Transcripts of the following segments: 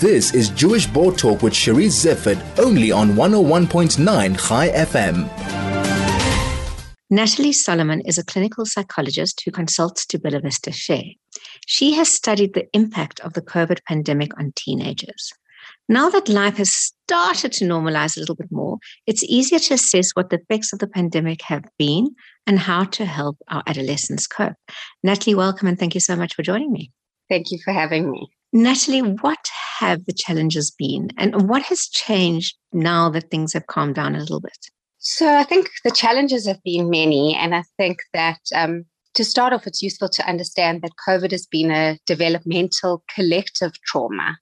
This is Jewish Board Talk with Charisse Zeifert, only on 101.9 Chai FM. Natalie Solomon is a clinical psychologist who consults to Bella Vista Share. She has studied the impact of the COVID pandemic on teenagers. Now that life has started to normalize a little bit more, it's easier to assess what the effects of the pandemic have been and how to help our adolescents cope. Natalie, welcome and thank you so much for joining me. Thank you for having me. Natalie, what have the challenges been and what has changed now that things have calmed down a little bit? So, I think the challenges have been many. And I think that um, to start off, it's useful to understand that COVID has been a developmental collective trauma.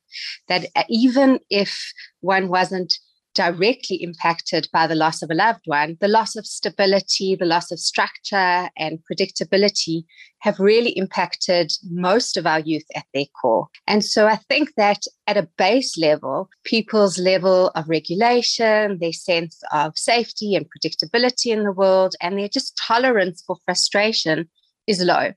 That uh, even if one wasn't directly impacted by the loss of a loved one, the loss of stability, the loss of structure and predictability have really impacted most of our youth at their core. And so I think that at a base level, people's level of regulation, their sense of safety and predictability in the world, and their just tolerance for frustration is low.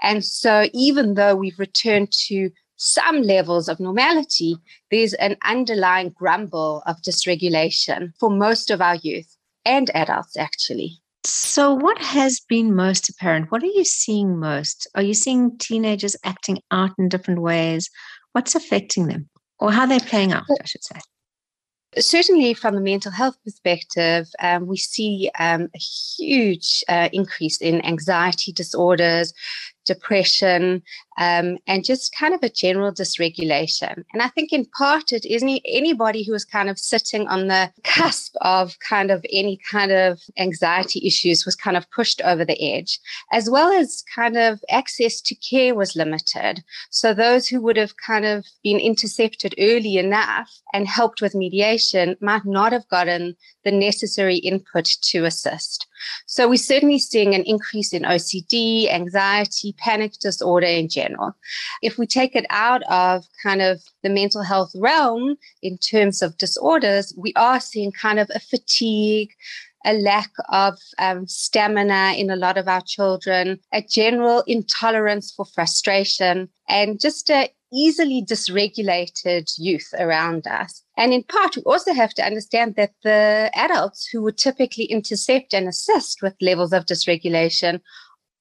And so even though we've returned to some levels of normality, there's an underlying grumble of dysregulation for most of our youth and adults, actually. So, what has been most apparent? What are you seeing most? Are you seeing teenagers acting out in different ways? What's affecting them? Or how they're playing out, I should say? certainly from the mental health perspective, um, we see um, a huge uh, increase in anxiety disorders, depression, um, and just kind of a general dysregulation. And I think in part it isn't anybody who is kind of sitting on the cusp of kind of any kind of anxiety issues was kind of pushed over the edge, as well as kind of access to care was limited. So those who would have kind of been intercepted early enough and helped with mediation might not have gotten the necessary input to assist. So we're certainly seeing an increase in OCD, anxiety, panic disorder in general. If we take it out of kind of the mental health realm in terms of disorders, we are seeing kind of a fatigue, a lack of um, stamina in a lot of our children, a general intolerance for frustration, and just a easily dysregulated youth around us. And in part, we also have to understand that the adults who would typically intercept and assist with levels of dysregulation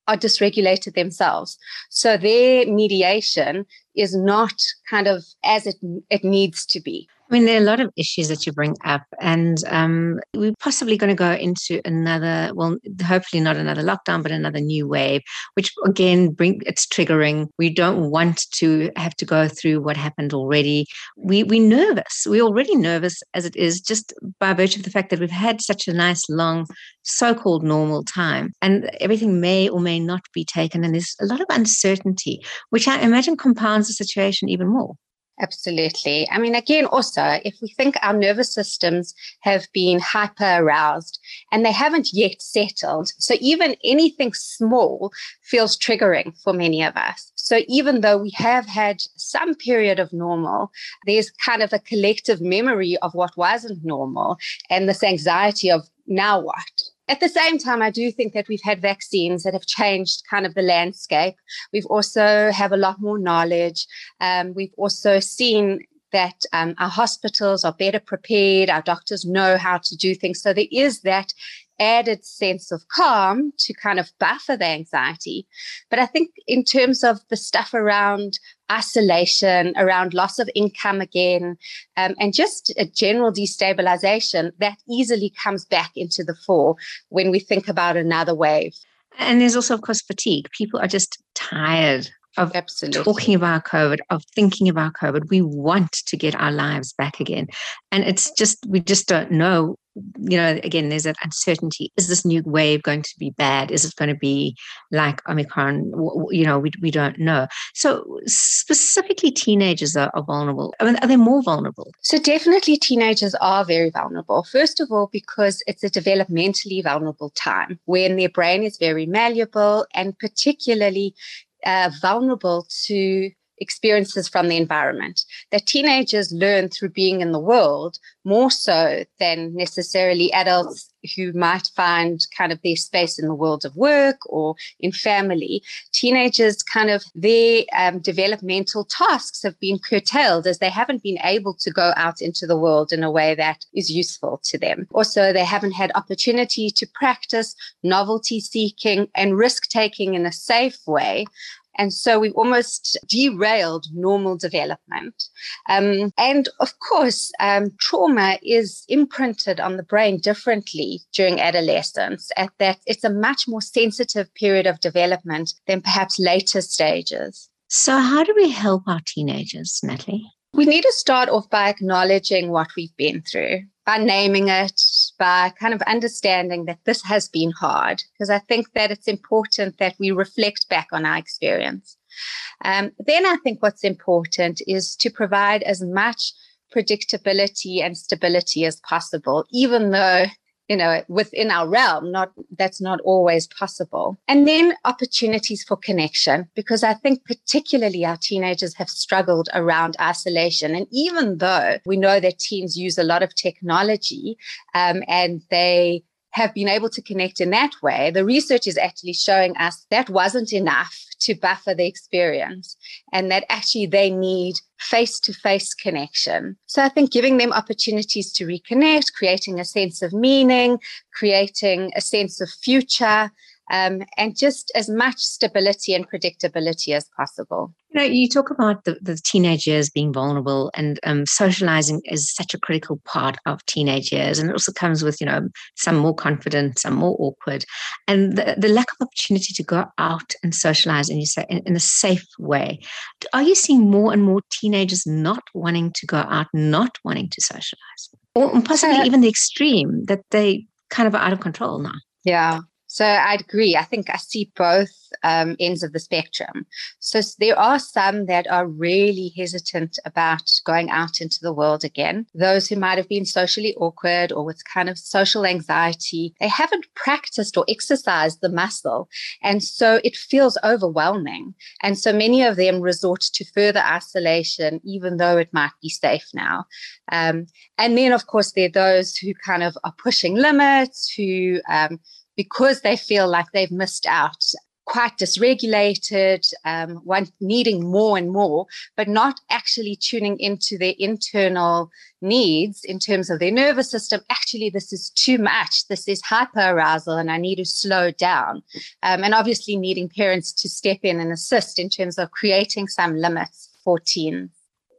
are dysregulated themselves. So their mediation is not kind of as it, it needs to be. I mean, there are a lot of issues that you bring up, and um, we're possibly going to go into another, well, hopefully not another lockdown, but another new wave, which again, bring it's triggering. We don't want to have to go through what happened already. We we nervous. We're already nervous as it is, just by virtue of the fact that we've had such a nice long, so-called normal time, and everything may or may not be taken, and there's a lot of uncertainty, which I imagine compounds the situation even more. Absolutely. I mean, again, also, if we think our nervous systems have been hyper aroused and they haven't yet settled, so even anything small feels triggering for many of us. So even though we have had some period of normal, there's kind of a collective memory of what wasn't normal and this anxiety of now what? At the same time, I do think that we've had vaccines that have changed kind of the landscape. We've also have a lot more knowledge. Um, we've also seen that um, our hospitals are better prepared. Our doctors know how to do things. So there is that added sense of calm to kind of buffer the anxiety. But I think in terms of the stuff around isolation, around loss of income again, um, and just a general destabilization, that easily comes back into the fore when we think about another wave. And there's also, of course, fatigue. People are just tired of Absolutely. talking about COVID, of thinking about COVID. We want to get our lives back again. And it's just, we just don't know you know, again, there's that uncertainty. Is this new wave going to be bad? Is it going to be like Omicron? You know, we, we don't know. So, specifically, teenagers are, are vulnerable. I mean, are they more vulnerable? So, definitely, teenagers are very vulnerable. First of all, because it's a developmentally vulnerable time when their brain is very malleable and particularly uh, vulnerable to experiences from the environment that teenagers learn through being in the world more so than necessarily adults who might find kind of their space in the world of work or in family. Teenagers kind of their um, developmental tasks have been curtailed as they haven't been able to go out into the world in a way that is useful to them. Also, they haven't had opportunity to practice novelty seeking and risk taking in a safe way and so we've almost derailed normal development. Um, and of course, um, trauma is imprinted on the brain differently during adolescence, at that it's a much more sensitive period of development than perhaps later stages. So, how do we help our teenagers, Natalie? We need to start off by acknowledging what we've been through, by naming it, by kind of understanding that this has been hard, because I think that it's important that we reflect back on our experience. Um, then I think what's important is to provide as much predictability and stability as possible, even though you know within our realm not that's not always possible. And then opportunities for connection because i think particularly our teenagers have struggled around isolation. And even though we know that teens use a lot of technology um, and they have been able to connect in that way, the research is actually showing us that wasn't enough to buffer the experience and that actually they need face to face connection. So I think giving them opportunities to reconnect, creating a sense of meaning, creating a sense of future, um, and just as much stability and predictability as possible. You know, you talk about the, the teenage years being vulnerable, and um, socializing is such a critical part of teenage years. And it also comes with, you know, some more confident, some more awkward, and the, the lack of opportunity to go out and socialize, and you say in, in a safe way. Are you seeing more and more teenagers not wanting to go out, not wanting to socialize, or possibly uh, even the extreme that they kind of are out of control now? Yeah, so I'd agree. I think I see both um, ends of the spectrum. So there are some that are really hesitant about going out into the world again. Those who might have been socially awkward or with kind of social anxiety, they haven't practiced or exercised the muscle. And so it feels overwhelming. And so many of them resort to further isolation, even though it might be safe now. Um, and then, of course, there are those who kind of are pushing limits, who um, because they feel like they've missed out quite dysregulated, um, one needing more and more, but not actually tuning into their internal needs in terms of their nervous system. Actually, this is too much. This is hyperarousal, and I need to slow down. Um, and obviously, needing parents to step in and assist in terms of creating some limits for teens.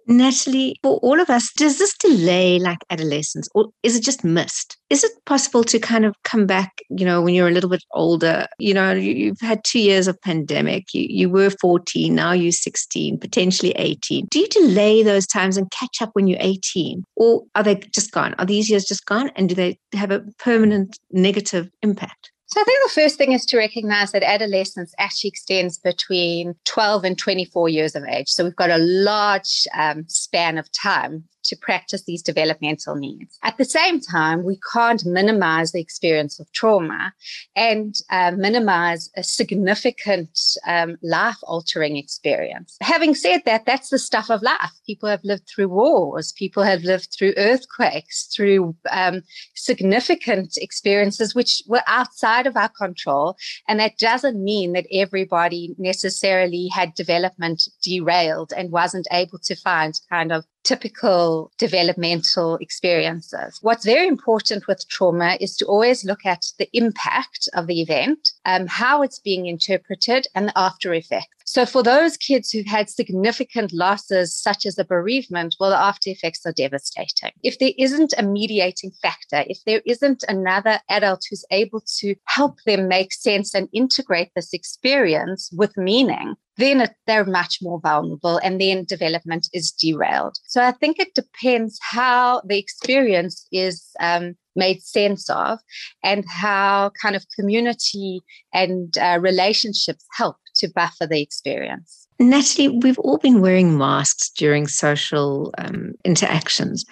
Natalie, for all of us, does this delay like adolescence or is it just missed? Is it possible to kind of come back, you know, when you're a little bit older? You know, you've had two years of pandemic, you, you were 14, now you're 16, potentially 18. Do you delay those times and catch up when you're 18? Or are they just gone? Are these years just gone? And do they have a permanent negative impact? So I think the first thing is to recognize that adolescence actually extends between 12 and 24 years of age. So we've got a large um, span of time to practice these developmental needs. At the same time, we can't minimize the experience of trauma and uh, minimize a significant um, life altering experience. Having said that, that's the stuff of life. People have lived through wars, people have lived through earthquakes, through um, significant experiences which were outside of our control. And that doesn't mean that everybody necessarily had development derailed and wasn't able to find kind of typical developmental experiences. What's very important with trauma is to always look at the impact of the event, um, how it's being interpreted, and the after effects. So, for those kids who've had significant losses, such as a bereavement, well, the after effects are devastating. If there isn't a mediating factor, if there isn't another adult who's able to help them make sense and integrate this experience with meaning, then they're much more vulnerable and then development is derailed. So I think it depends how the experience is um, made sense of and how kind of community and uh, relationships help to buffer the experience. Natalie, we've all been wearing masks during social um, interactions.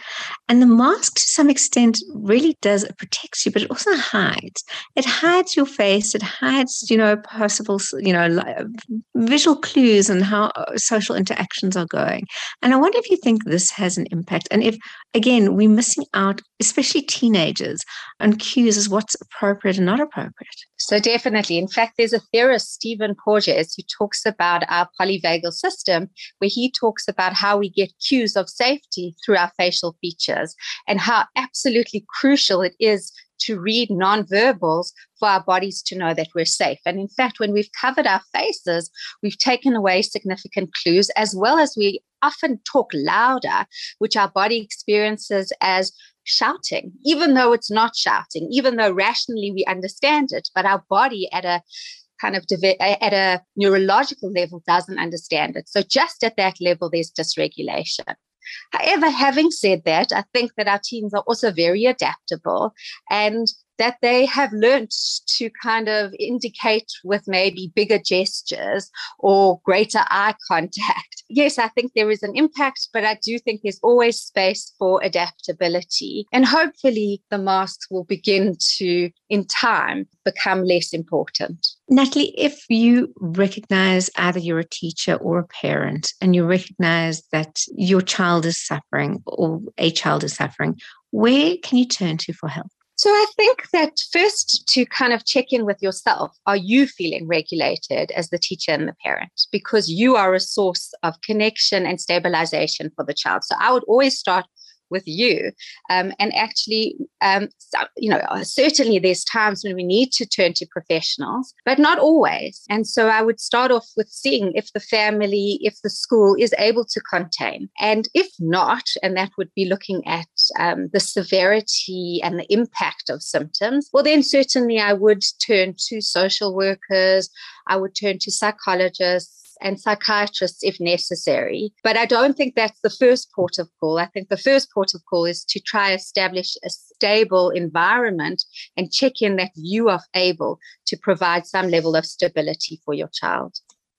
And the mask, to some extent, really does it protects you, but it also hides. It hides your face. It hides, you know, possible, you know, visual clues and how uh, social interactions are going. And I wonder if you think this has an impact. And if, again, we're missing out, especially teenagers, on cues as what's appropriate and not appropriate. So definitely. In fact, there's a theorist, Stephen Porges, who talks about our polyvagal system, where he talks about how we get cues of safety through our facial features and how absolutely crucial it is to read nonverbals for our bodies to know that we're safe. And in fact, when we've covered our faces, we've taken away significant clues, as well as we often talk louder, which our body experiences as shouting, even though it's not shouting, even though rationally we understand it, but our body at a kind of at a neurological level doesn't understand it. So just at that level, there's dysregulation. However, having said that, I think that our teens are also very adaptable and that they have learned to kind of indicate with maybe bigger gestures or greater eye contact. Yes, I think there is an impact, but I do think there's always space for adaptability. And hopefully the masks will begin to, in time, become less important. Natalie, if you recognize either you're a teacher or a parent and you recognize that your child is suffering or a child is suffering, where can you turn to for help? So I think that first to kind of check in with yourself, are you feeling regulated as the teacher and the parent? Because you are a source of connection and stabilization for the child. So I would always start with you. Um, and actually, um, so, you know, uh, certainly there's times when we need to turn to professionals, but not always. And so I would start off with seeing if the family, if the school is able to contain. And if not, and that would be looking at um, the severity and the impact of symptoms, well, then certainly I would turn to social workers, I would turn to psychologists and psychiatrists if necessary. But I don't think that's the first port of call. I think the first port of call is to try establish a stable environment and check in that you are able to provide some level of stability for your child.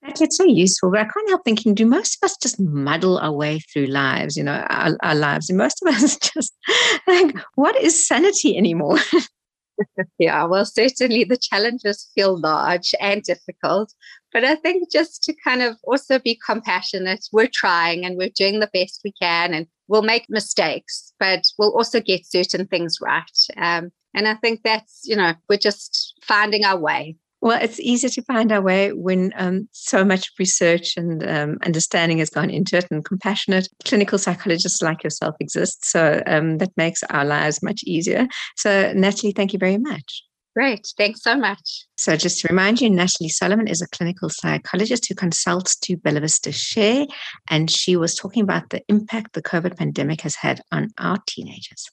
It's so useful, but I can't help thinking: Do most of us just muddle our way through lives? You know, our, our lives, and most of us just like, what is sanity anymore? yeah, well, certainly the challenges feel large and difficult. But I think just to kind of also be compassionate, we're trying and we're doing the best we can and we'll make mistakes, but we'll also get certain things right. Um, and I think that's, you know, we're just finding our way. Well, it's easier to find our way when um, so much research and um, understanding has gone into it, and compassionate clinical psychologists like yourself exist. So um, that makes our lives much easier. So, Natalie, thank you very much. Great. Thanks so much. So, just to remind you, Natalie Solomon is a clinical psychologist who consults to Bella Vista Share, and she was talking about the impact the COVID pandemic has had on our teenagers.